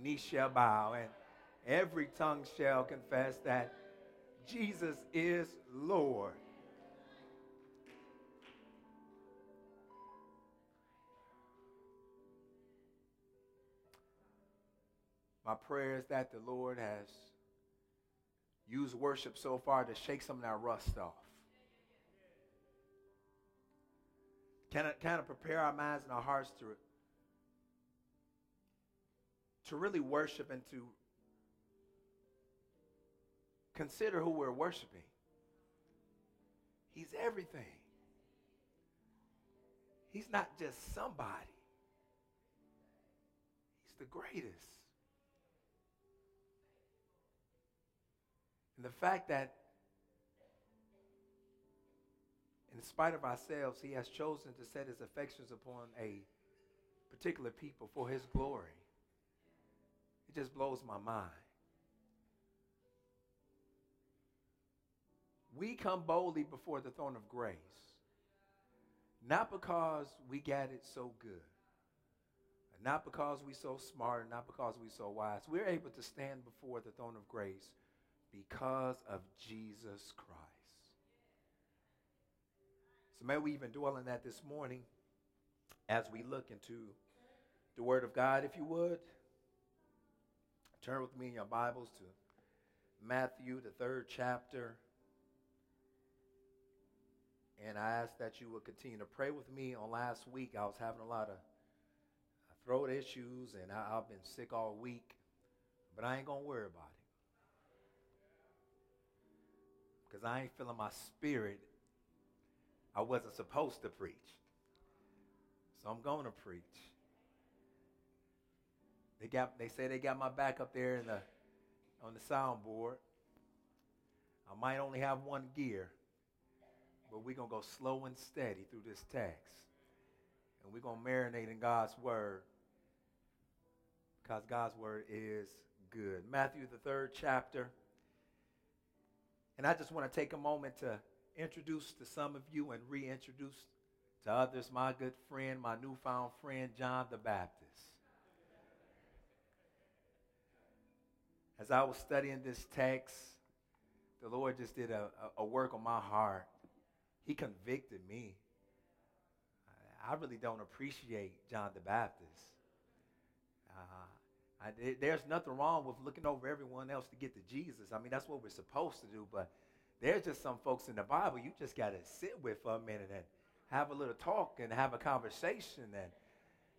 knee shall bow, and every tongue shall confess that Jesus is Lord. My prayer is that the Lord has used worship so far to shake some of that rust off. Kind of, kind of prepare our minds and our hearts to, to really worship and to consider who we're worshiping. He's everything. He's not just somebody. He's the greatest. And the fact that, in spite of ourselves, He has chosen to set His affections upon a particular people for His glory, it just blows my mind. We come boldly before the throne of grace, not because we got it so good, not because we're so smart, not because we're so wise. We're able to stand before the throne of grace because of Jesus Christ. So may we even dwell in that this morning as we look into the Word of God, if you would. Turn with me in your Bibles to Matthew, the third chapter. And I ask that you would continue to pray with me. On last week, I was having a lot of throat issues, and I, have been sick all week. But I ain't going to worry about it. Because I ain't feeling my spirit. I wasn't supposed to preach. So I'm going to preach. They got they say they got my back up there in the on the soundboard. I might only have one gear, but we're gonna go slow and steady through this text. And we're gonna marinate in God's word because God's word is good. Matthew the third chapter. And I just want to take a moment to introduce to some of you and reintroduce to others my good friend, my newfound friend, John the Baptist. As I was studying this text, the Lord just did a, a, work on my heart. He convicted me. I really don't appreciate John the Baptist. Uh, I, there's nothing wrong with looking over everyone else to get to Jesus. I mean, that's what we're supposed to do. But there's just some folks in the Bible you just got to sit with for a minute and have a little talk and have a conversation. And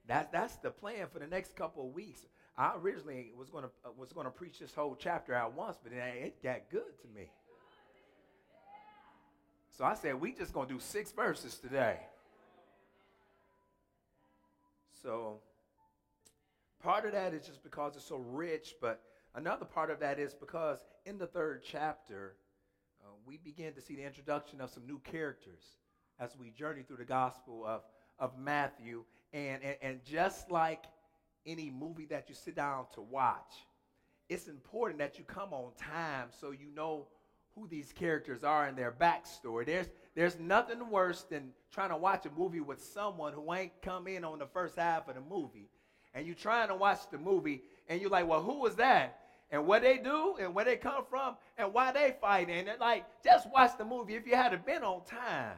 that's that's the plan for the next couple of weeks. I originally was going to uh, was going to preach this whole chapter at once, but it, it got good to me. So I said, we just going to do six verses today. So Part of that is just because it's so rich, but another part of that is because in the third chapter, uh, we begin to see the introduction of some new characters as we journey through the Gospel of, of Matthew. And, and, and just like any movie that you sit down to watch, it's important that you come on time so you know who these characters are and their backstory. There's, there's nothing worse than trying to watch a movie with someone who ain't come in on the first half of the movie and you're trying to watch the movie and you're like, well, who was that? And what they do and where they come from and why they fight. And like, just watch the movie. If you had been on time,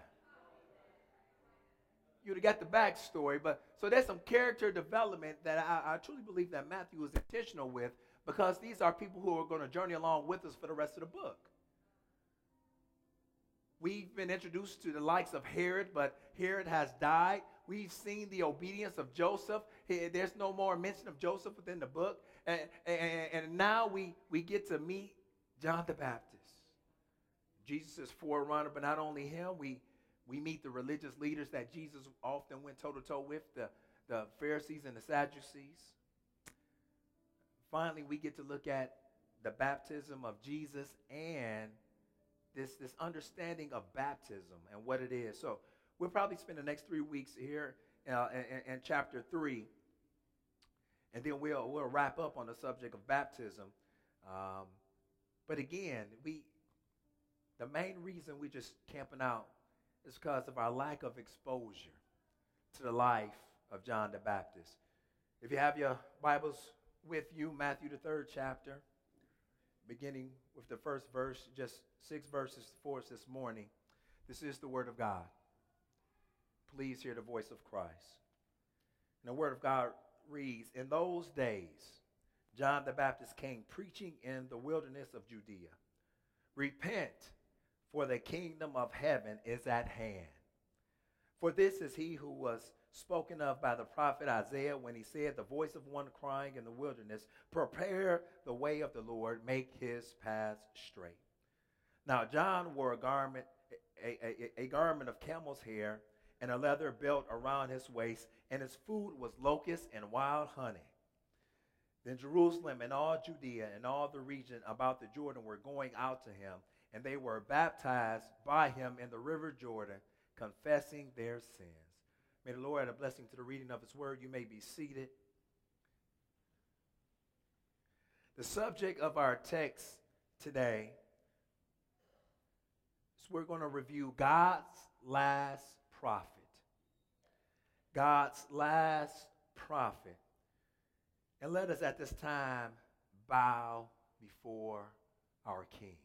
you'd have got the backstory. But so there's some character development that I, I truly believe that Matthew was intentional with because these are people who are going to journey along with us for the rest of the book. We've been introduced to the likes of Herod, but Herod has died. We've seen the obedience of Joseph. There's no more mention of Joseph within the book. And, and, and now we, we get to meet John the Baptist. Jesus forerunner, but not only him, we, we meet the religious leaders that Jesus often went toe to toe with the, the Pharisees and the Sadducees. Finally, we get to look at the baptism of Jesus and this, this understanding of baptism and what it is. So, We'll probably spend the next three weeks here uh, in, in, chapter 3. And then we'll, we'll wrap up on the subject of baptism. Um, but again, we the main reason we're just camping out is because of our lack of exposure to the life of John the Baptist. If you have your Bibles with you Matthew, the third chapter, beginning with the first verse, just six verses for us this morning. This is the Word of God. Please hear the voice of Christ. And the Word of God reads In those days, John the Baptist came preaching in the wilderness of Judea Repent, for the kingdom of heaven is at hand. For this is he who was spoken of by the prophet Isaiah when he said, The voice of one crying in the wilderness, Prepare the way of the Lord, make his paths straight. Now, John wore a garment, a, a, a garment of camel's hair and a leather belt around his waist, and his food was locusts and wild honey. Then Jerusalem and all Judea and all the region about the Jordan were going out to him, and they were baptized by him in the river Jordan, confessing their sins. May the Lord add a blessing to the reading of his word. You may be seated. The subject of our text today is we're going to review God's last prophet. God's last prophet. And let us at this time bow before our King.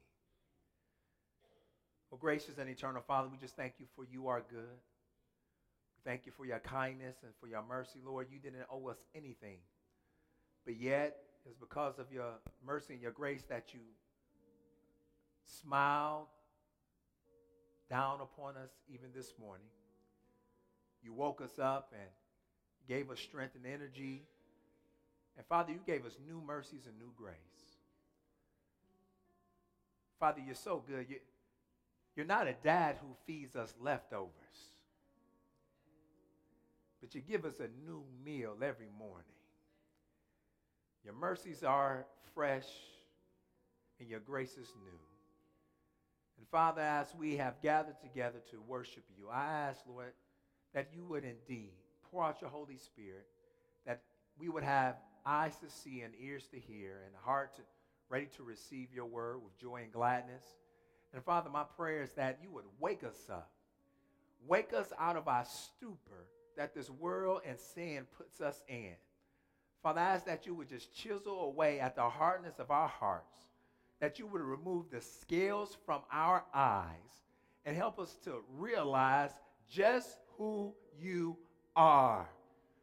Well, gracious and eternal Father, we just thank you for you are good. Thank you for your kindness and for your mercy, Lord. You didn't owe us anything. But yet, it's because of your mercy and your grace that you smiled down upon us even this morning. You woke us up and gave us strength and energy. And Father, you gave us new mercies and new grace. Father, you're so good. You, you're not a dad who feeds us leftovers but you give us a new meal every morning. Your mercies are fresh and your grace is new. And Father, as we have gathered together to worship you, I ask, Lord, that you would indeed pour out your Holy Spirit, that we would have eyes to see and ears to hear and a heart to, ready to receive your word with joy and gladness. And Father, my prayer is that you would wake us up. Wake us out of our stupor that this world and sin puts us in. Father, I ask that you would just chisel away at the hardness of our hearts, that you would remove the scales from our eyes and help us to realize just who you are.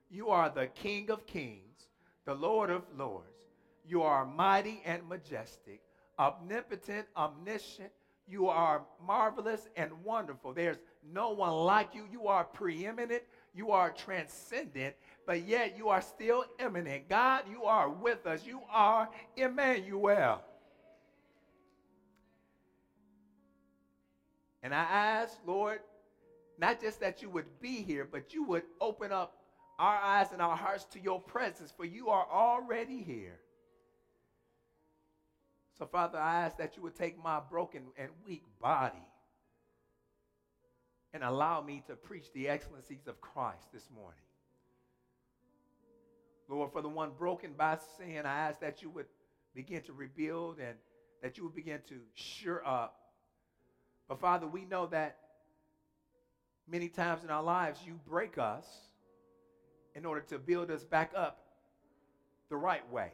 You are the King of kings, the Lord of lords. You are mighty and majestic, omnipotent, omniscient. You are marvelous and wonderful. There's no one like you. You are preeminent. You are transcendent, but yet you are still immanent. God, you are with us. You are Emmanuel. And I ask, Lord, not just that you would be here, but you would open up our eyes and our hearts to your presence, for you are already here. So, Father, I ask that you would take my broken and weak body and allow me to preach the excellencies of Christ this morning. Lord, for the one broken by sin, I ask that you would begin to rebuild and that you would begin to sure up. But Father, we know that many times in our lives you break us in order to build us back up the right way.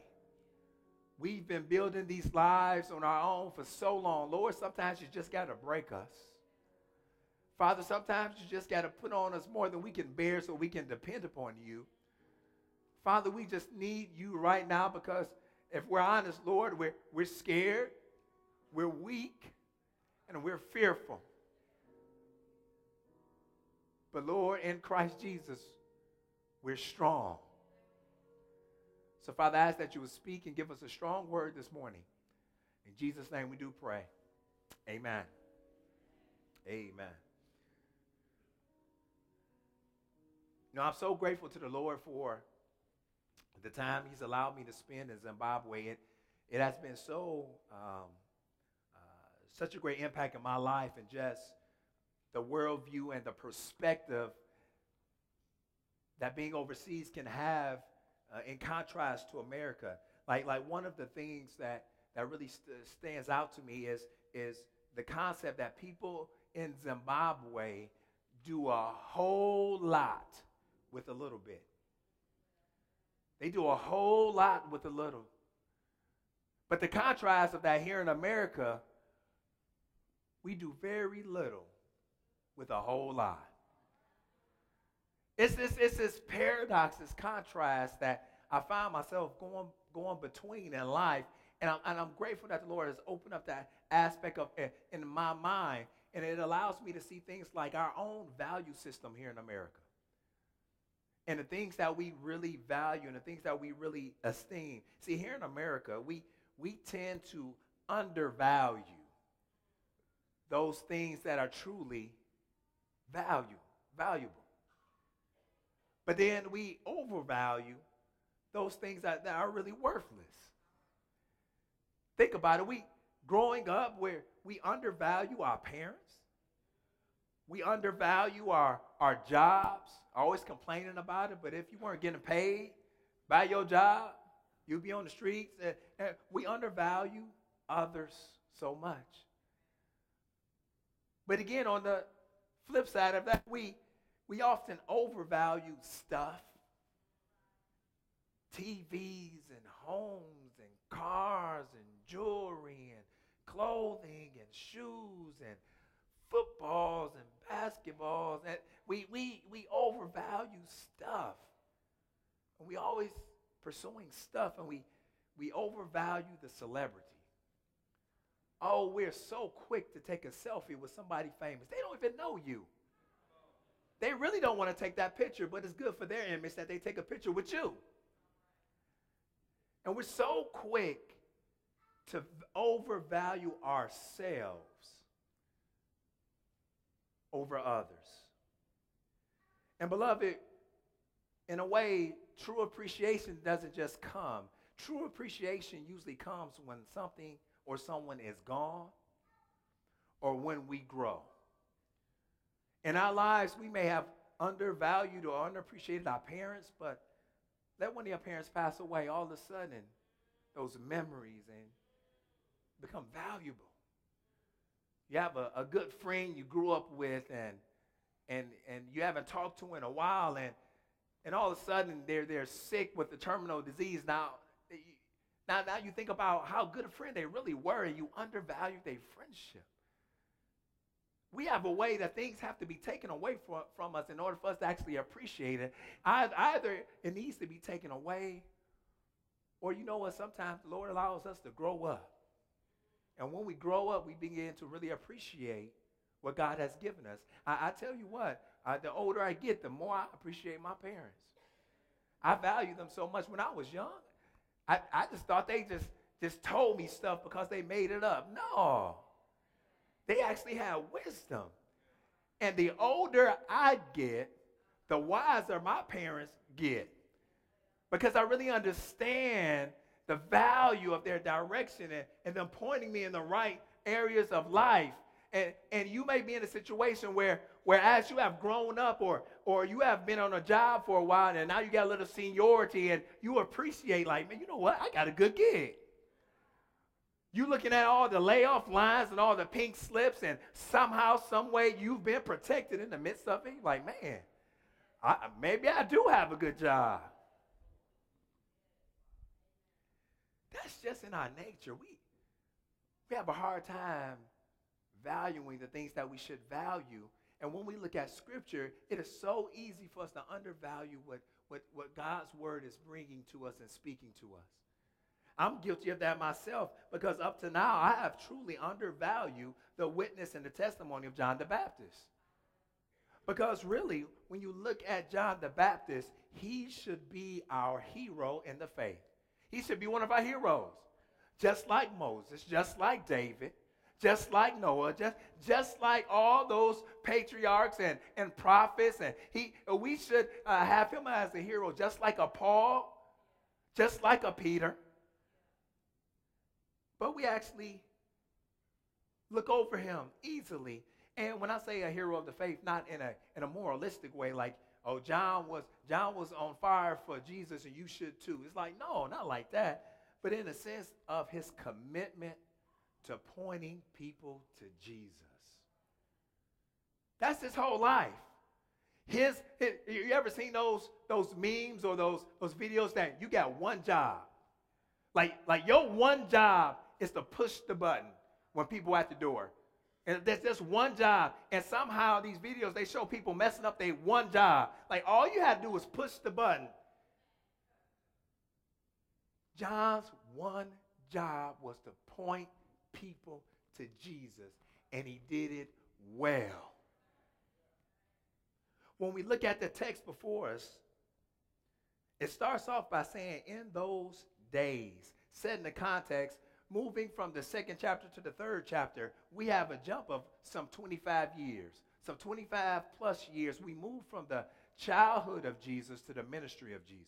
We've been building these lives on our own for so long. Lord, sometimes you just got to break us. Father, sometimes you just got to put on us more than we can bear so we can depend upon you. Father, we just need you right now because if we're honest, Lord, we're, we're scared, we're weak, and we're fearful. But Lord, in Christ Jesus, we're strong. So, Father, I ask that you would speak and give us a strong word this morning. In Jesus' name we do pray. Amen. Amen. You know, I'm so grateful to the Lord for the time He's allowed me to spend in Zimbabwe. It, it has been so, um, uh, such a great impact in my life and just the worldview and the perspective that being overseas can have uh, in contrast to America. Like, like one of the things that, that really st- stands out to me is, is the concept that people in Zimbabwe do a whole lot with a little bit. They do a whole lot with a little. But the contrast of that here in America, we do very little with a whole lot. It's this, it's this paradox, this contrast that I find myself going, going between in life. And I'm, and I'm grateful that the Lord has opened up that aspect of eh, in my mind. And it allows me to see things like our own value system here in America. And the things that we really value and the things that we really esteem. See, here in America, we, we tend to undervalue those things that are truly value, valuable. But then we overvalue those things that, that are really worthless. Think about it. We growing up where we undervalue our parents. We undervalue our, our jobs, always complaining about it, but if you weren't getting paid by your job, you'd be on the streets. And, and we undervalue others so much. But again, on the flip side of that, we, we often overvalue stuff TVs and homes and cars and jewelry and clothing and shoes and footballs and basketballs. And we, we, we overvalue stuff. And we always pursuing stuff and we, we overvalue the celebrity. Oh, we're so quick to take a selfie with somebody famous. They don't even know you. They really don't want to take that picture, but it's good for their image that they take a picture with you. And we're so quick to overvalue ourselves over others. And beloved, in a way, true appreciation doesn't just come. True appreciation usually comes when something or someone is gone or when we grow. In our lives, we may have undervalued or underappreciated our parents, but let one of your parents pass away, all of a sudden, those memories and become valuable. You have a, a good friend you grew up with and and and you haven't talked to in a while and and all of a sudden they're they're sick with the terminal disease now now, now you think about how good a friend they really were, and you undervalue their friendship. We have a way that things have to be taken away from, from us in order for us to actually appreciate it. Either it needs to be taken away, or you know what? Sometimes the Lord allows us to grow up. And when we grow up, we begin to really appreciate what God has given us. I, I tell you what, the older I get, the more I appreciate my parents. I value them so much when I was young. I, I just thought they just, just told me stuff because they made it up. No. They actually had wisdom. And the older I get, the wiser my parents get. Because I really understand the value of their direction and, and them pointing me in the right areas of life. And, and you may be in a situation where, where as you have grown up or, or you have been on a job for a while and now you got a little seniority and you appreciate like, man, you know what? I got a good gig. You looking at all the layoff lines and all the pink slips, and somehow, some way, you've been protected in the midst of it. Like, man, I, maybe I do have a good job. That's just in our nature. We we have a hard time valuing the things that we should value and when we look at Scripture, it is so easy for us to undervalue what, what, what God's Word is bringing to us and speaking to us. I'm guilty of that myself because up to now, I have truly undervalued the witness and the testimony of John the Baptist. Because really, when you look at John the Baptist, he should be our hero in the faith. He should be one of our heroes. Just like Moses, just like David, just like Noah, just, just like all those patriarchs and, and prophets. And he, we should uh, have him as a hero, just like a Paul, just like a Peter. But we actually look over him easily. And when I say a hero of the faith, not in a, in a moralistic way, like, oh, John was, John was on fire for Jesus and you should too. It's like, no, not like that. But in a sense of his commitment to pointing people to Jesus. That's his whole life. His, his, you ever seen those those memes or those those videos that you got one job? Like like your one job is to push the button when people at the door. And there's just one job. And somehow these videos they show people messing up their one job. Like all you had to do was push the button. John's one job was to point people to Jesus, and he did it well when we look at the text before us, it starts off by saying, in those days, set in the context, moving from the second chapter to the third chapter, we have a jump of some 25 years. Some 25 plus years, we move from the childhood of Jesus to the ministry of Jesus.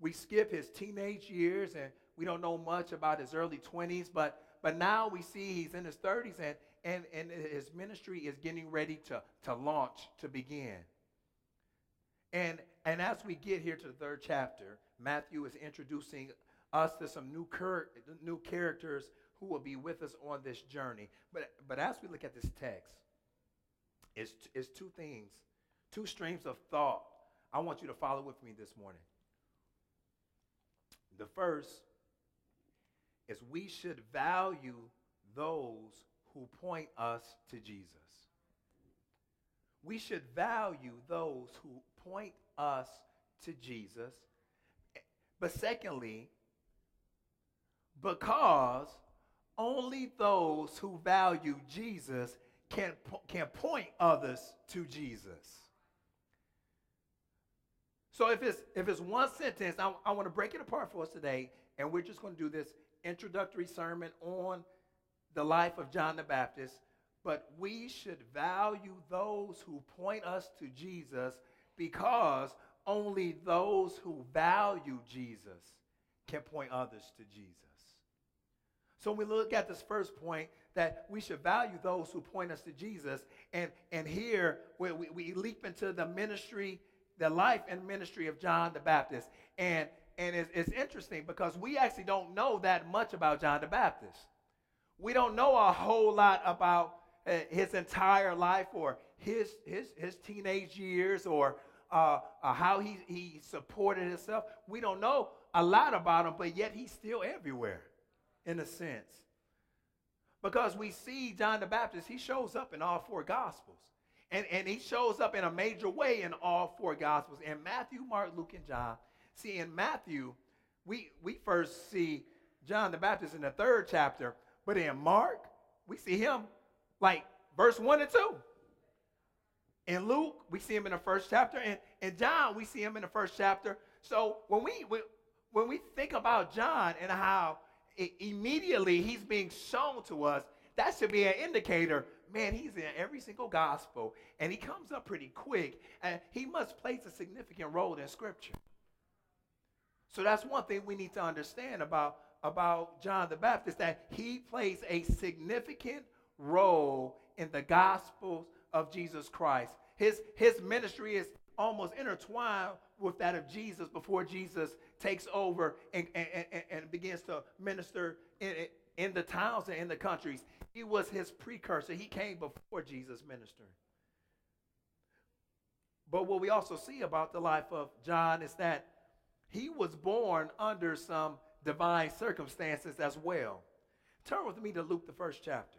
We skip his teenage years and we don't know much about his early 20s, but, but now we see he's in his 30s and, and, and his ministry is getting ready to, to launch, to begin. And, and as we get here to the third chapter, Matthew is introducing us to some new, cur- new characters who will be with us on this journey. But, but as we look at this text, it's, it's two things, two streams of thought I want you to follow with me this morning. The first is we should value those who point us to Jesus. We should value those who point us to Jesus. But secondly, because only those who value Jesus can, can point others to Jesus. So if it's if it's one sentence, I, I want to break it apart for us today, and we're just going to do this introductory sermon on the life of John the Baptist, but we should value those who point us to Jesus because only those who value Jesus can point others to Jesus. So when we look at this first point, that we should value those who point us to Jesus, and, and here we, we, we leap into the ministry, the life and ministry of John the Baptist. And, and it's, it's interesting because we actually don't know that much about John the Baptist we don't know a whole lot about uh, his entire life or his, his, his teenage years or uh, uh, how he, he supported himself. We don't know a lot about him, but yet he's still everywhere in a sense. Because we see John the Baptist, he shows up in all four Gospels. And, and he shows up in a major way in all four Gospels in Matthew, Mark, Luke, and John. See, in Matthew, we, we first see John the Baptist in the third chapter, but in Mark, we see him like verse 1 and 2. In Luke, we see him in the first chapter. And in John, we see him in the first chapter. So when we when when we think about John and how immediately he's being shown to us, that should be an indicator. Man, he's in every single gospel, and he comes up pretty quick, and he must place a significant role in Scripture. So that's one thing we need to understand about about John the Baptist that he plays a significant role in the gospels of Jesus Christ. His, his ministry is almost intertwined with that of Jesus before Jesus takes over and, and, and, and begins to minister in, in the towns and in the countries. He was his precursor. He came before Jesus ministered. But what we also see about the life of John is that he was born under some divine circumstances as well. Turn with me to Luke, the first chapter.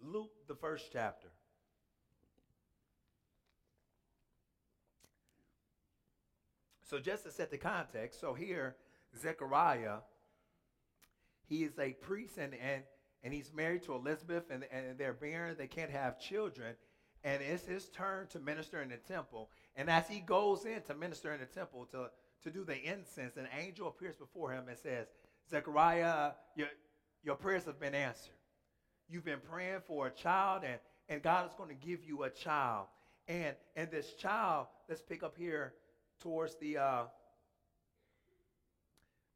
Luke, the first chapter. So, just to set the context, so here, Zechariah, he is a priest and, and and he's married to Elizabeth, and, and they're barren. They can't have children. And it's his turn to minister in the temple. And as he goes in to minister in the temple to, to do the incense, an angel appears before him and says, Zechariah, your, your prayers have been answered. You've been praying for a child, and, and God is going to give you a child. And, and this child, let's pick up here towards the uh,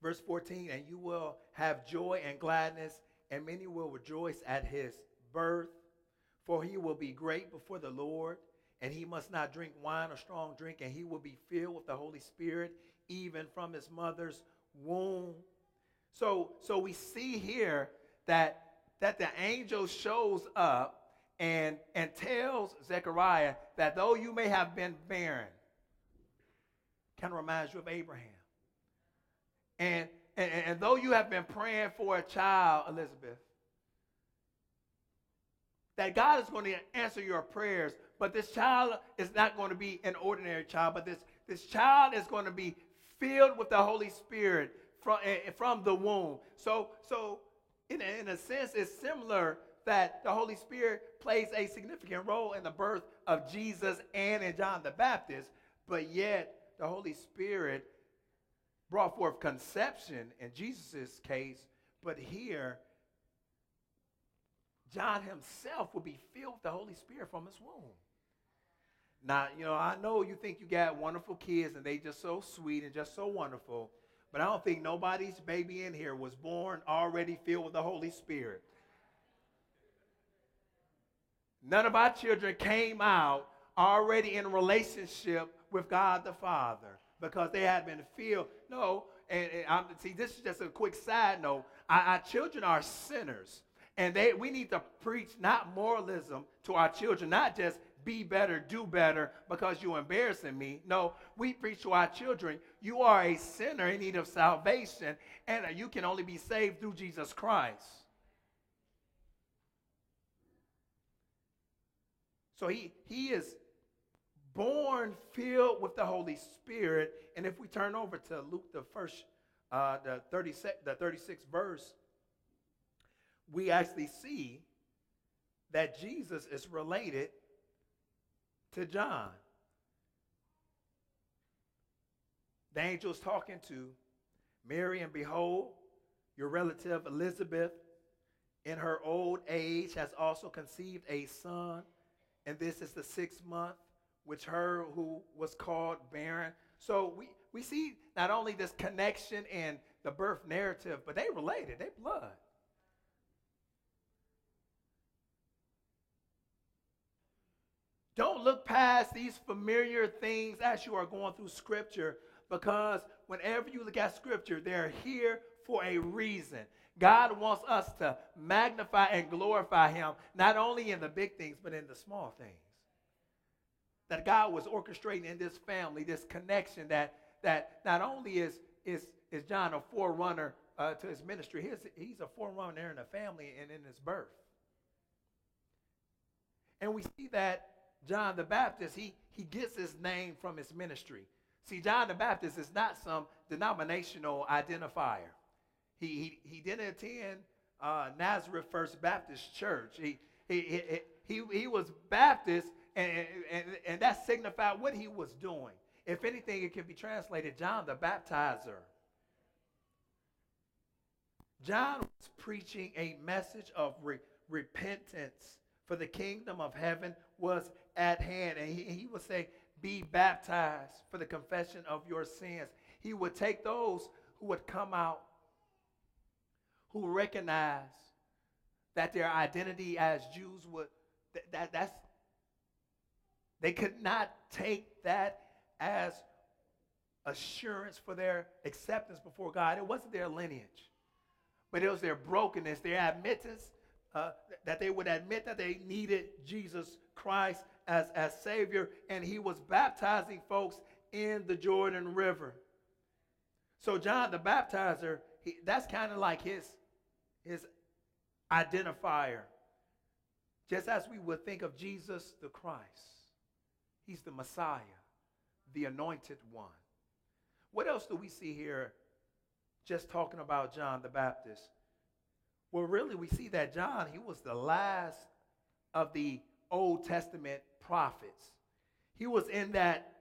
verse 14, and you will have joy and gladness and many will rejoice at his birth, for he will be great before the Lord, and he must not drink wine or strong drink, and he will be filled with the Holy Spirit, even from his mother's womb. So, so we see here that, that the angel shows up and, and tells Zechariah that though you may have been barren, kind of reminds you of Abraham. And, and, and though you have been praying for a child, Elizabeth, that God is going to answer your prayers, but this child is not going to be an ordinary child, but this, this child is going to be filled with the Holy Spirit from, uh, from the womb. So, so in, a, in a sense, it's similar that the Holy Spirit plays a significant role in the birth of Jesus and in John the Baptist, but yet the Holy Spirit brought forth conception in Jesus' case, but here, John himself will be filled with the Holy Spirit from his womb. Now, you know, I know you think you got wonderful kids and they just so sweet and just so wonderful, but I don't think nobody's baby in here was born already filled with the Holy Spirit. None of our children came out already in relationship with God the Father because they had been filled. No, and, and I'm, see, this is just a quick side note. Our, our children are sinners, and they we need to preach not moralism to our children, not just be better, do better because you're embarrassing me. No, we preach to our children, you are a sinner in need of salvation, and you can only be saved through Jesus Christ. So he, he is born filled with the Holy Spirit. And if we turn over to Luke, the first, uh, the, 36, the 36th verse, we actually see that Jesus is related to John. The angel's talking to Mary, and behold, your relative Elizabeth, in her old age, has also conceived a son, and this is the sixth month, which her who was called barren. So we, we see not only this connection in the birth narrative, but they related, they blood. Look past these familiar things as you are going through Scripture because whenever you look at Scripture, they're here for a reason. God wants us to magnify and glorify Him, not only in the big things, but in the small things. That God was orchestrating in this family, this connection that, that not only is, is, is John a forerunner uh, to his ministry, he's, he's a forerunner in the family and in his birth. And we see that John the Baptist, he, he gets his name from his ministry. See, John the Baptist is not some denominational identifier. He, he, he didn't attend uh, Nazareth First Baptist Church. He, he, he, he, he was Baptist, and, and, and that signified what he was doing. If anything, it can be translated John the Baptizer. John was preaching a message of re- repentance for the kingdom of heaven was at hand. And he, he would say, Be baptized for the confession of your sins. He would take those who would come out, who recognize that their identity as Jews would, that, that that's, they could not take that as assurance for their acceptance before God. It wasn't their lineage, but it was their brokenness, their admittance, uh, that they would admit that they needed Jesus Christ as, as Savior, and he was baptizing folks in the Jordan River. So John the Baptizer, he, that's kind of like his, his identifier. Just as we would think of Jesus the Christ. He's the Messiah, the anointed one. What else do we see here just talking about John the Baptist? Well, really, we see that John, he was the last of the Old Testament prophets. He was in that,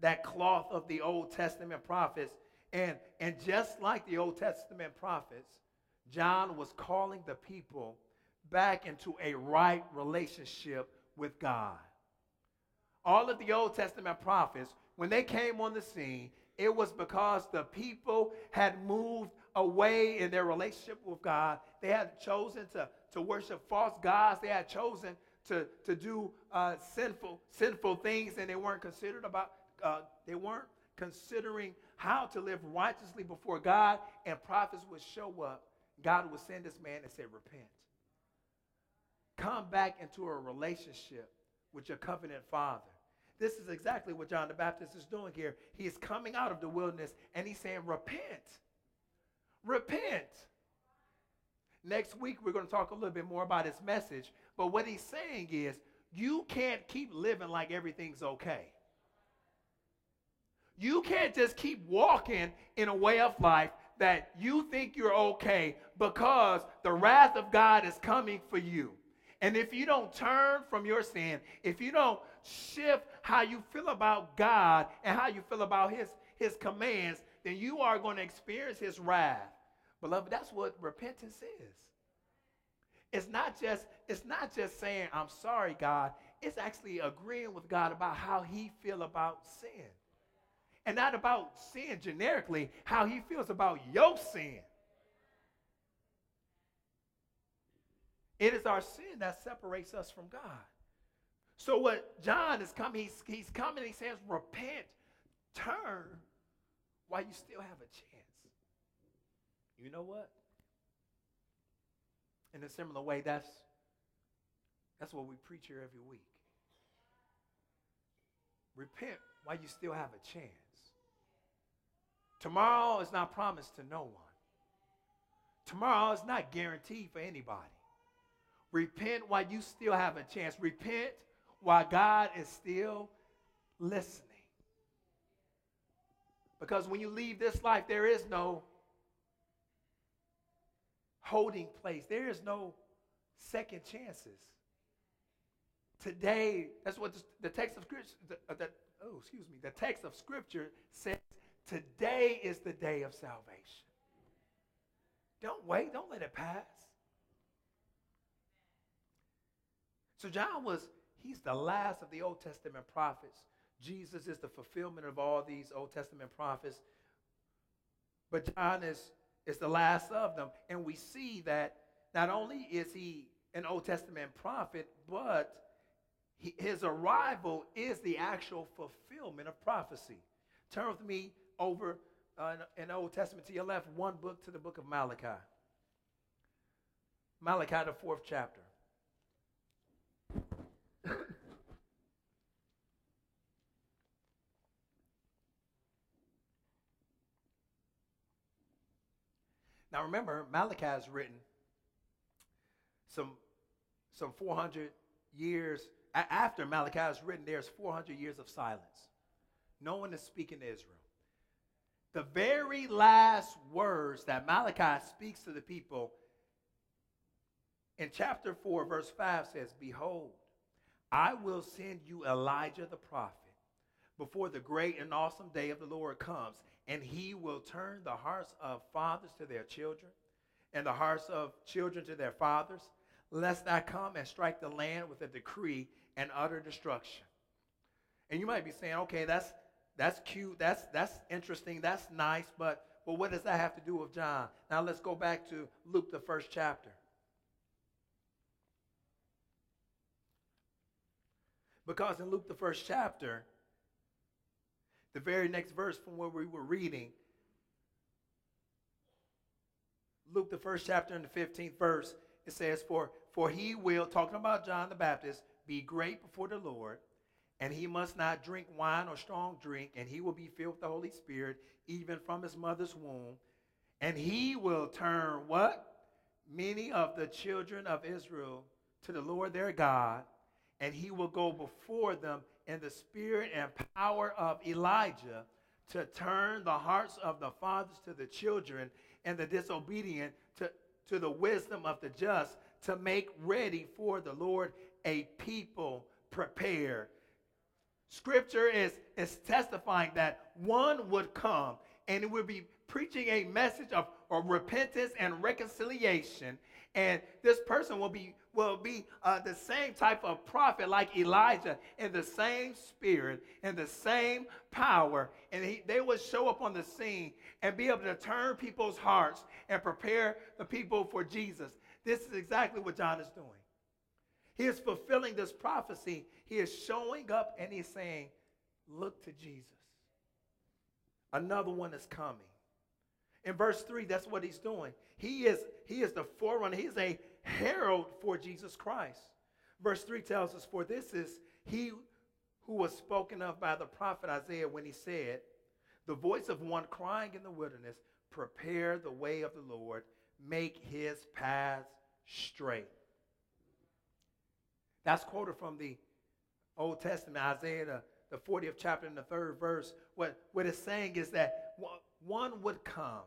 that cloth of the Old Testament prophets. And, and just like the Old Testament prophets, John was calling the people back into a right relationship with God. All of the Old Testament prophets, when they came on the scene, it was because the people had moved away in their relationship with God. They had chosen to, to worship false gods. They had chosen to, to do uh, sinful, sinful things and they weren't considered about, uh, they weren't considering how to live righteously before God, and prophets would show up. God would send this man and say, Repent. Come back into a relationship with your covenant father. This is exactly what John the Baptist is doing here. He is coming out of the wilderness and he's saying, Repent. Repent. Next week, we're going to talk a little bit more about his message. But what he's saying is, you can't keep living like everything's okay. You can't just keep walking in a way of life that you think you're okay because the wrath of God is coming for you. And if you don't turn from your sin, if you don't shift how you feel about God and how you feel about his, his commands, then you are going to experience his wrath. Beloved, that's what repentance is. It's not just it's not just saying I'm sorry, God. It's actually agreeing with God about how he feel about sin. And not about sin generically, how he feels about your sin. It is our sin that separates us from God. So what John is coming, he's, he's coming, he says, repent, turn while you still have a chance. You know what? In a similar way, that's that's what we preach here every week. Repent while you still have a chance. Tomorrow is not promised to no one. Tomorrow is not guaranteed for anybody. Repent while you still have a chance. Repent while God is still listening. Because when you leave this life, there is no holding place, there is no second chances. Today, that's what the text of scripture, the, uh, the, oh, excuse me, the text of scripture says today is the day of salvation. Don't wait, don't let it pass. So John was, he's the last of the Old Testament prophets. Jesus is the fulfillment of all these Old Testament prophets. But John is, is the last of them. And we see that not only is he an Old Testament prophet, but he, his arrival is the actual fulfillment of prophecy. Turn with me over uh, in the Old Testament to your left, one book to the book of Malachi. Malachi, the fourth chapter. Now remember, Malachi is written some, some 400 years after Malachi is written, there's 400 years of silence. No one is speaking to Israel. The very last words that Malachi speaks to the people in chapter 4, verse 5 says, Behold, I will send you Elijah the prophet before the great and awesome day of the Lord comes, and he will turn the hearts of fathers to their children, and the hearts of children to their fathers, lest I come and strike the land with a decree and utter destruction. And you might be saying, okay, that's that's cute, that's that's interesting, that's nice, but but what does that have to do with John? Now let's go back to Luke the first chapter. Because in Luke the first chapter, the very next verse from where we were reading, Luke the first chapter and the 15th verse, it says, For for he will, talking about John the Baptist, be great before the Lord, and he must not drink wine or strong drink, and he will be filled with the Holy Spirit, even from his mother's womb. And he will turn what? Many of the children of Israel to the Lord their God, and he will go before them in the spirit and power of Elijah to turn the hearts of the fathers to the children and the disobedient to, to the wisdom of the just to make ready for the Lord a people prepared. Scripture is, is testifying that one would come and it would be preaching a message of, of repentance and reconciliation. And this person will be will be uh, the same type of prophet like Elijah in the same spirit, in the same power. And he, they would show up on the scene and be able to turn people's hearts and prepare the people for Jesus. This is exactly what John is doing. He is fulfilling this prophecy. He is showing up and he's saying, Look to Jesus. another one is coming. In verse 3, that's what he's doing. He is, he is the forerunner, he's a herald for Jesus Christ. Verse 3 tells us, For this is he who was spoken of by the prophet Isaiah when he said, The voice of one crying in the wilderness, Prepare the way of the Lord, make his paths straight. That's quoted from the Old Testament, Isaiah, the, the 40th chapter, in the third verse. What, what it's saying is that one would come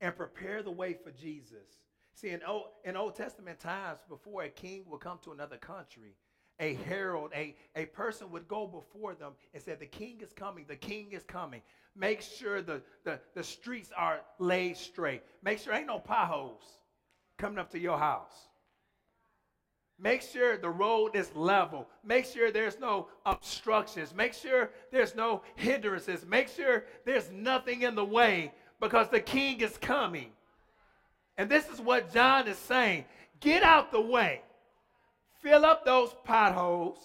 and prepare the way for Jesus. See, in Old, in Old Testament times, before a king would come to another country, a herald, a, a person would go before them and say, The king is coming, the king is coming. Make sure the, the, the streets are laid straight. Make sure ain't no potholes coming up to your house. Make sure the road is level. Make sure there's no obstructions. Make sure there's no hindrances. Make sure there's nothing in the way because the king is coming. And this is what John is saying get out the way, fill up those potholes,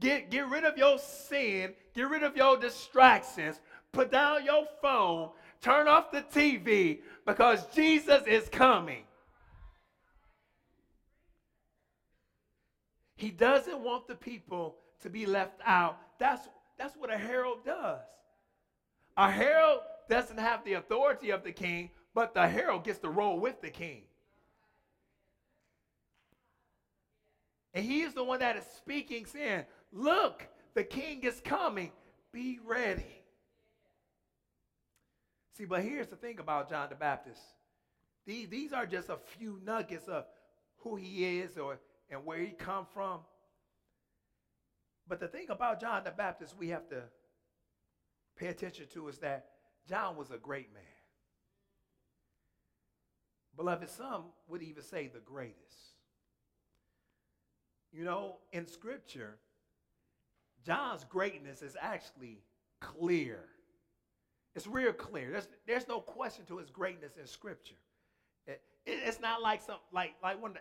get, get rid of your sin, get rid of your distractions, put down your phone, turn off the TV because Jesus is coming. He doesn't want the people to be left out. That's, that's what a herald does. A herald doesn't have the authority of the king, but the herald gets to roll with the king. And he is the one that is speaking, saying, Look, the king is coming. Be ready. See, but here's the thing about John the Baptist. These, these are just a few nuggets of who he is or and where he come from. But the thing about John the Baptist we have to pay attention to is that John was a great man. Beloved, some would even say the greatest. You know, in Scripture, John's greatness is actually clear. It's real clear. There's, there's no question to his greatness in Scripture. It, it, it's not like some like like one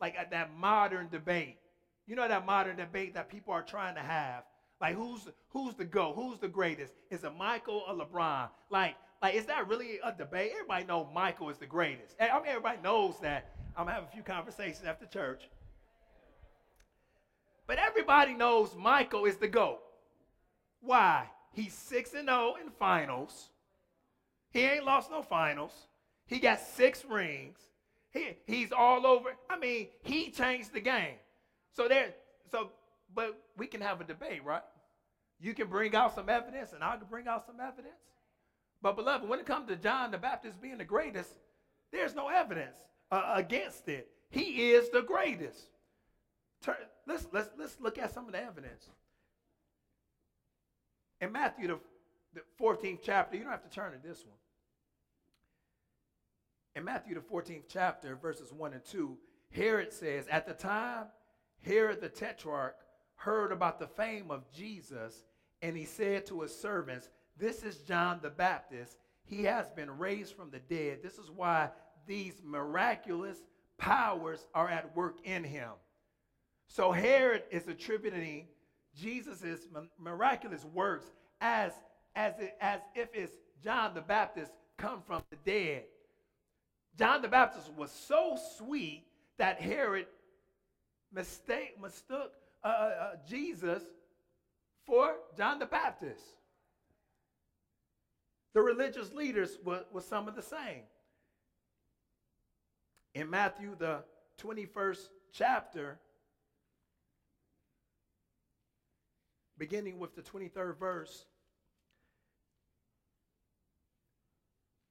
like that modern debate. You know that modern debate that people are trying to have. Like who's who's the go? Who's the greatest? Is it Michael or LeBron? Like like is that really a debate? Everybody know Michael is the greatest. I mean everybody knows that. I'm having a few conversations after church. But everybody knows Michael is the GOAT. Why? He's 6 and 0 in finals. He ain't lost no finals. He got six rings. He, he's all over. I mean, he changed the game. So there, so, but we can have a debate, right? You can bring out some evidence, and I can bring out some evidence. But beloved, when it comes to John the Baptist being the greatest, there's no evidence uh, against it. He is the greatest. Turn, let's, let's, let's look at some of the evidence. In Matthew, the, the 14th chapter, you don't have to turn to this one. In Matthew, the 14th chapter, verses 1 and 2, Herod says, At the time, Herod the Tetrarch heard about the fame of Jesus, and he said to his servants, This is John the Baptist. He has been raised from the dead. This is why these miraculous powers are at work in him. So Herod is attributing Jesus' miraculous works as, as, it, as if it's John the Baptist come from the dead. John the Baptist was so sweet that Herod mistake, mistook uh, uh, uh, Jesus for John the Baptist. The religious leaders were, were some of the same. In Matthew, the 21st chapter, beginning with the 23rd verse,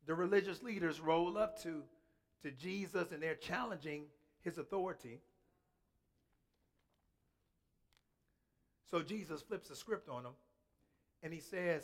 the religious leaders roll up to to Jesus and they're challenging his authority. So Jesus flips the script on them and he says,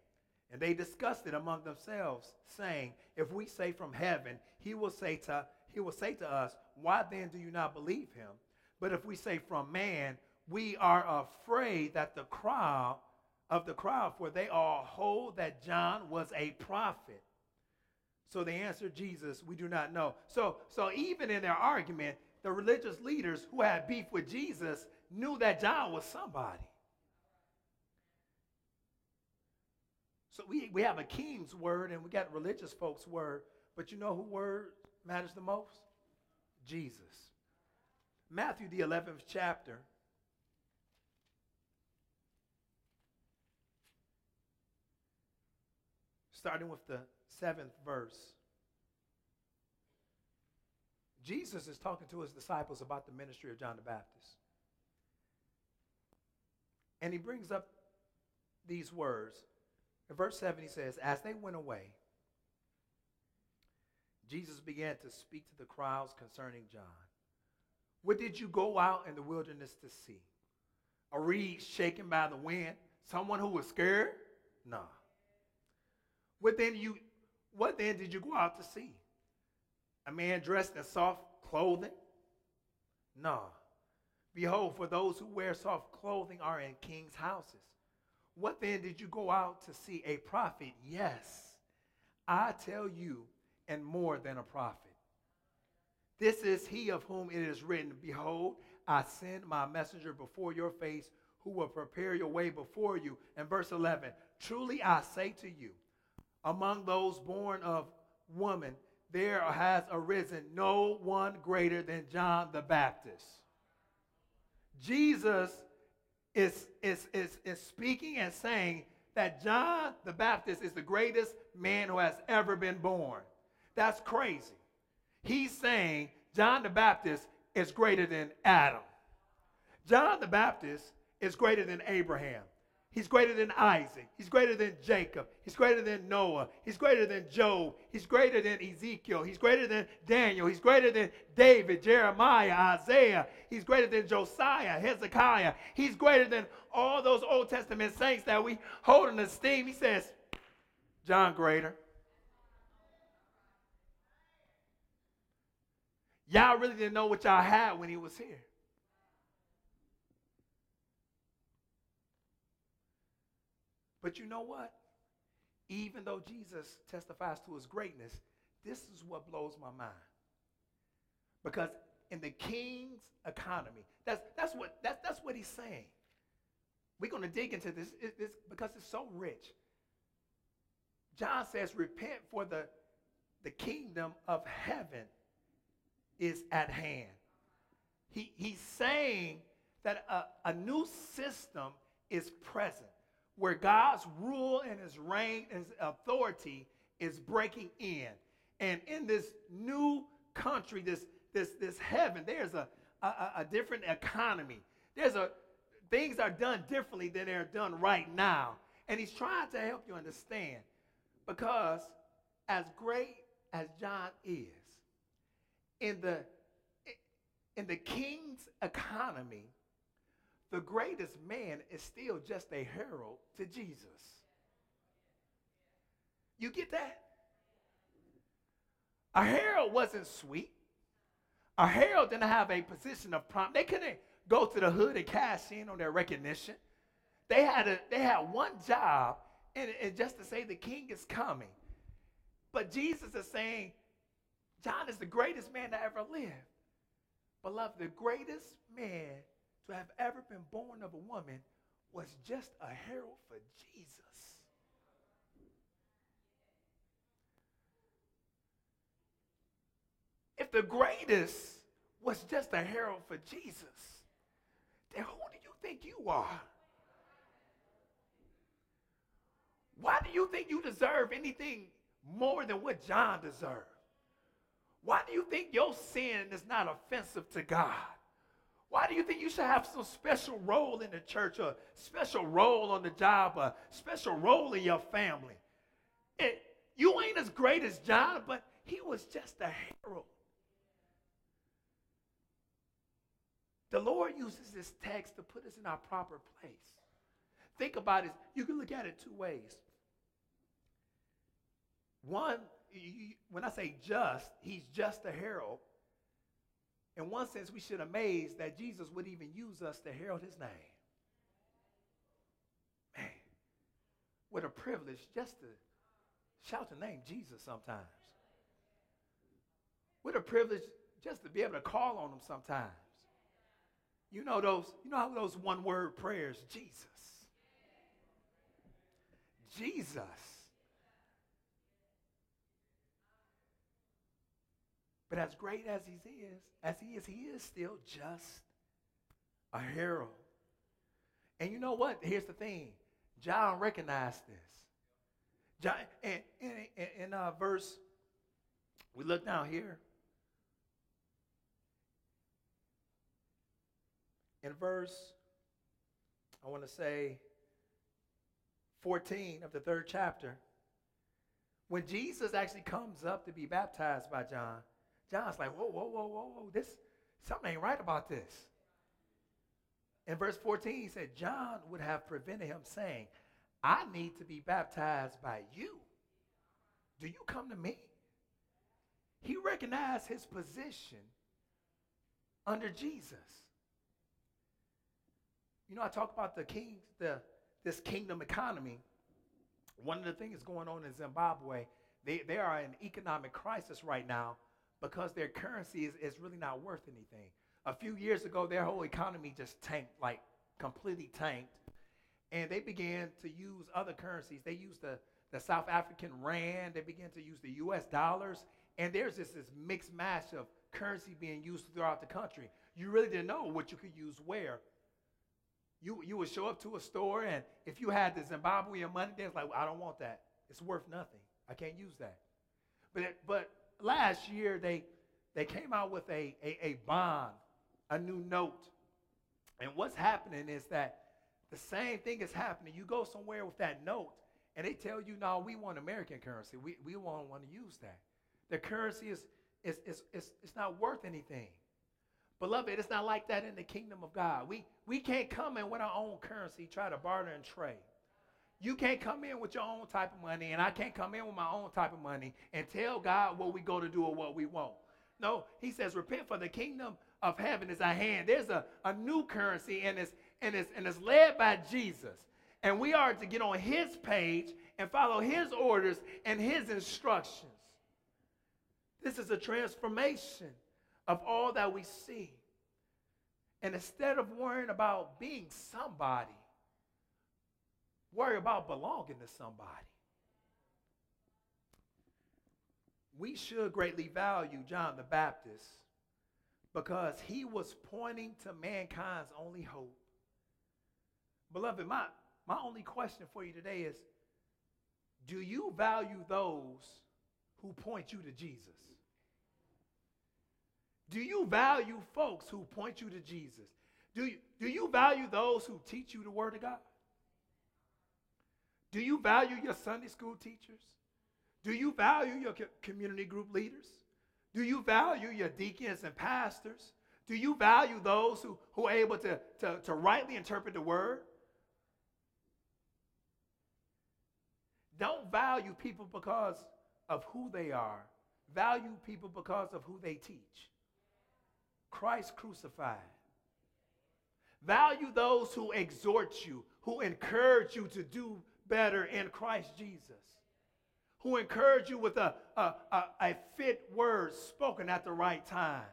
And they discussed it among themselves, saying, If we say from heaven, he will say to he will say to us, Why then do you not believe him? But if we say from man, we are afraid that the crowd of the crowd, for they all hold that John was a prophet. So they answered Jesus, We do not know. So, so even in their argument, the religious leaders who had beef with Jesus knew that John was somebody. So we, we have a king's word and we got religious folks' word, but you know who word matters the most? Jesus. Matthew, the 11th chapter. Starting with the seventh verse. Jesus is talking to his disciples about the ministry of John the Baptist. And he brings up these words. In verse 7, he says, As they went away, Jesus began to speak to the crowds concerning John. What did you go out in the wilderness to see? A reed shaken by the wind? Someone who was scared? Nah. What then you what then did you go out to see? A man dressed in soft clothing? Nah. Behold, for those who wear soft clothing are in kings' houses. What then did you go out to see? A prophet? Yes. I tell you, and more than a prophet. This is he of whom it is written, Behold, I send my messenger before your face who will prepare your way before you. And verse 11, truly I say to you, among those born of woman, there has arisen no one greater than John the Baptist. Jesus is, is, is, is speaking and saying that John the Baptist is the greatest man who has ever been born. That's crazy. He's saying John the Baptist is greater than Adam. John the Baptist is greater than Abraham. He's greater than Isaac. He's greater than Jacob. He's greater than Noah. He's greater than Job. He's greater than Ezekiel. He's greater than Daniel. He's greater than David, Jeremiah, Isaiah. He's greater than Josiah, Hezekiah. He's greater than all those Old Testament saints that we hold in esteem. He says, John greater. Y'all really didn't know what y'all had when he was here. But you know what? Even though Jesus testifies to his greatness, this is what blows my mind. Because in the king's economy, that's, that's, what, that's, that's what he's saying. We're going to dig into this, this because it's so rich. John says, Repent, for the, the kingdom of heaven is at hand. He, he's saying that a, a new system is present where God's rule and his reign and his authority is breaking in. And in this new country, this, this, this heaven, there's a, a, a different economy. There's a things are done differently than they're done right now. And he's trying to help you understand because as great as John is, in the in the king's economy, the greatest man is still just a herald to Jesus. You get that? A herald wasn't sweet. A herald didn't have a position of prompt. They couldn't go to the hood and cash in on their recognition. They had a, they had one job, and, and just to say the king is coming. But Jesus is saying, John is the greatest man that ever lived. Beloved, the greatest man to have ever been born of a woman was just a herald for Jesus. If the greatest was just a herald for Jesus, then who do you think you are? Why do you think you deserve anything more than what John deserved? Why do you think your sin is not offensive to God? Why do you think you should have some special role in the church, a special role on the job, a special role in your family? You ain't as great as John, but he was just a herald. The Lord uses this text to put us in our proper place. Think about it. You can look at it two ways. one, when I say just, he's just a herald. In one sense, we should amaze that Jesus would even use us to herald his name. Man, what a privilege just to shout the name Jesus sometimes. What a privilege just to be able to call on him sometimes. You know those, you know how those one word prayers, Jesus. Jesus. But as great as he is, as he is, he is still just a herald. And you know what? Here's the thing. John recognized this. John, and in, in uh, verse, we look down here. In verse, I want to say 14 of the third chapter, when Jesus actually comes up to be baptized by John, John's like, whoa, whoa, whoa, whoa, whoa, this, something ain't right about this. In verse 14, he said, John would have prevented him saying, I need to be baptized by you. Do you come to me? He recognized his position under Jesus. You know, I talk about the king, the this kingdom economy. One of the things going on in Zimbabwe, they, they are in economic crisis right now because their currency is, is really not worth anything. A few years ago, their whole economy just tanked, like completely tanked. And they began to use other currencies. They used the, the South African rand, they began to use the US dollars. And there's just this mixed match of currency being used throughout the country. You really didn't know what you could use where. You, you would show up to a store, and if you had the Zimbabwean money, they're like, I don't want that. It's worth nothing. I can't use that. But, but last year they they came out with a, a, a bond, a new note. And what's happening is that the same thing is happening. You go somewhere with that note, and they tell you, no, we want American currency. We, we won't want to use that. The currency is, is, is, is, not worth anything. Beloved, it's not like that in the kingdom of God. We, we can't come in with our own currency, try to barter and trade. You can't come in with your own type of money, and I can't come in with my own type of money and tell God what we go to do or what we want. No, he says, repent for the kingdom of heaven is at hand. There's a, a new currency, and it's, and, it's, and it's led by Jesus. And we are to get on his page and follow his orders and his instructions. This is a transformation of all that we see. And instead of worrying about being somebody, worry about belonging to somebody. We should greatly value John the Baptist because he was pointing to mankind's only hope. Beloved, my, my only question for you today is do you value those who point you to Jesus? Do you value folks who point you to Jesus? Do you, do you value those who teach you the Word of God? Do you value your Sunday school teachers? Do you value your community group leaders? Do you value your deacons and pastors? Do you value those who, who are able to, to, to rightly interpret the word? Don't value people because of who they are. Value people because of who they teach. Christ crucified. Value those who exhort you, who encourage you to do better in Christ Jesus, who encourage you with a, a, a, a fit word spoken at the right time.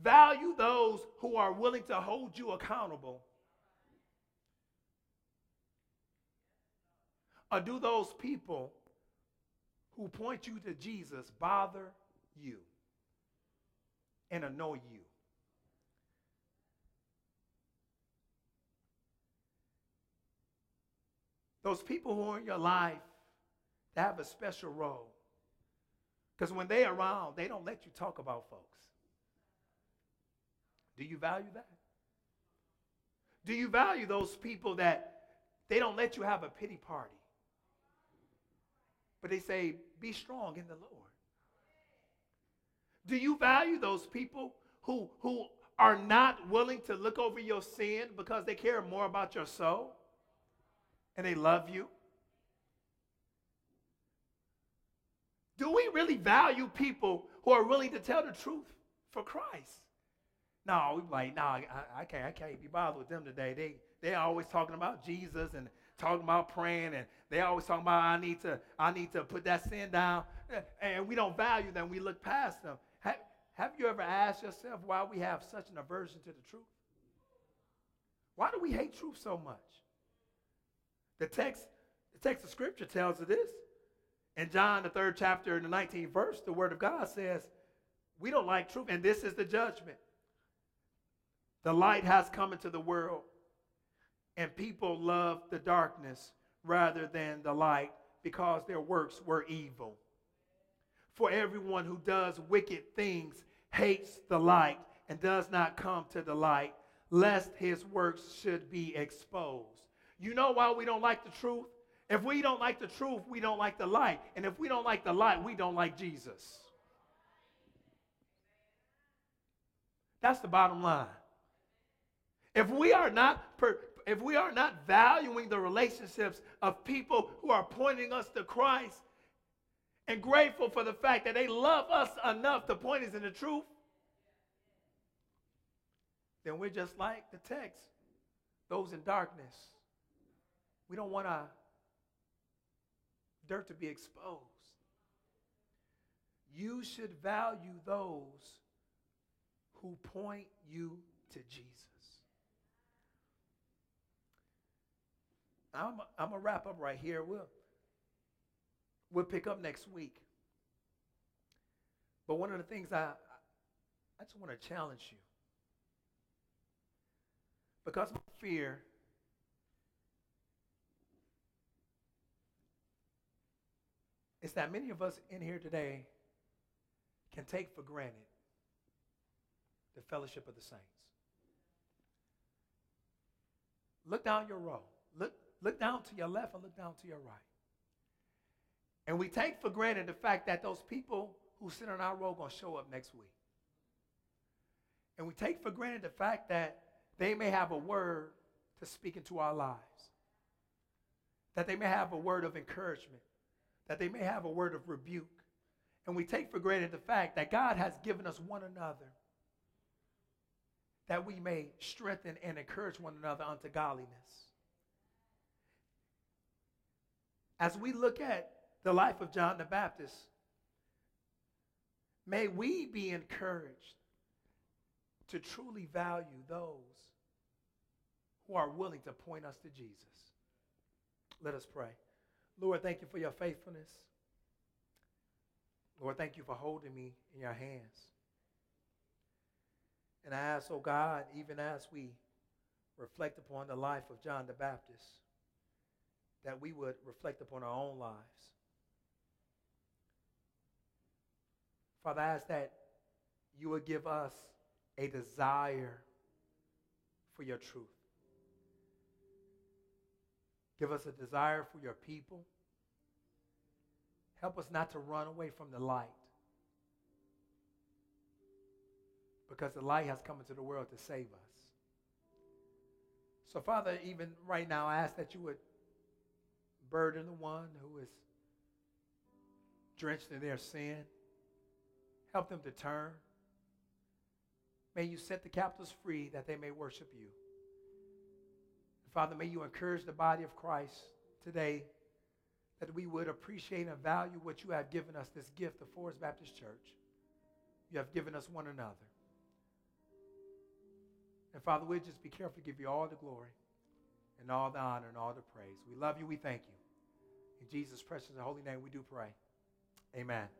Value those who are willing to hold you accountable. Or do those people who point you to Jesus bother you and annoy you? Those people who are in your life, they have a special role. Because when they're around, they don't let you talk about folks. Do you value that? Do you value those people that they don't let you have a pity party? But they say, be strong in the Lord. Do you value those people who, who are not willing to look over your sin because they care more about your soul? And they love you? Do we really value people who are willing to tell the truth for Christ? No, we like, no, I, I can't, I can't be bothered with them today. They they're always talking about Jesus and talking about praying, and they always talking about I need to, I need to put that sin down, eh, and we don't value them. We look past them. Have, have you ever asked yourself why we have such an aversion to the truth? Why do we hate truth so much? The text, the text of Scripture tells us this. In John, the third chapter, in the 19th verse, the Word of God says, We don't like truth, and this is the judgment. The light has come into the world, and people love the darkness rather than the light because their works were evil. For everyone who does wicked things hates the light and does not come to the light, lest his works should be exposed. You know why we don't like the truth? If we don't like the truth, we don't like the light. And if we don't like the light, we don't like Jesus. That's the bottom line. If we are not per, if we are not valuing the relationships of people who are pointing us to Christ and grateful for the fact that they love us enough to point us in the truth, then we're just like the text, those in darkness. We don't want our dirt to be exposed. You should value those who point you to Jesus. I'm, going to wrap up right here. We'll, we'll pick up next week. But one of the things I, I just want to challenge you. Because my fear is that many of us in here today can take for granted the fellowship of the saints. Look down your row. Look, Look down to your left and look down to your right. And we take for granted the fact that those people who sit on our row are going to show up next week. And we take for granted the fact that they may have a word to speak into our lives, that they may have a word of encouragement, that they may have a word of rebuke. And we take for granted the fact that God has given us one another that we may strengthen and encourage one another unto godliness. As we look at the life of John the Baptist, may we be encouraged to truly value those who are willing to point us to Jesus. Let us pray. Lord, thank you for your faithfulness. Lord, thank you for holding me in your hands. And I ask, oh God, even as we reflect upon the life of John the Baptist, that we would reflect upon our own lives. Father, I ask that you would give us a desire for your truth. Give us a desire for your people. Help us not to run away from the light. Because the light has come into the world to save us. So, Father, even right now, I ask that you would burden the one who is drenched in their sin. Help them to turn. May you set the captives free that they may worship you. Father, may you encourage the body of Christ today that we would appreciate and value what you have given us, this gift of Forest Baptist Church. You have given us one another. And Father, we'll just be careful to give you all the glory and all the honor and all the praise. We love you. We thank you. In Jesus' precious and holy name, we do pray. Amen.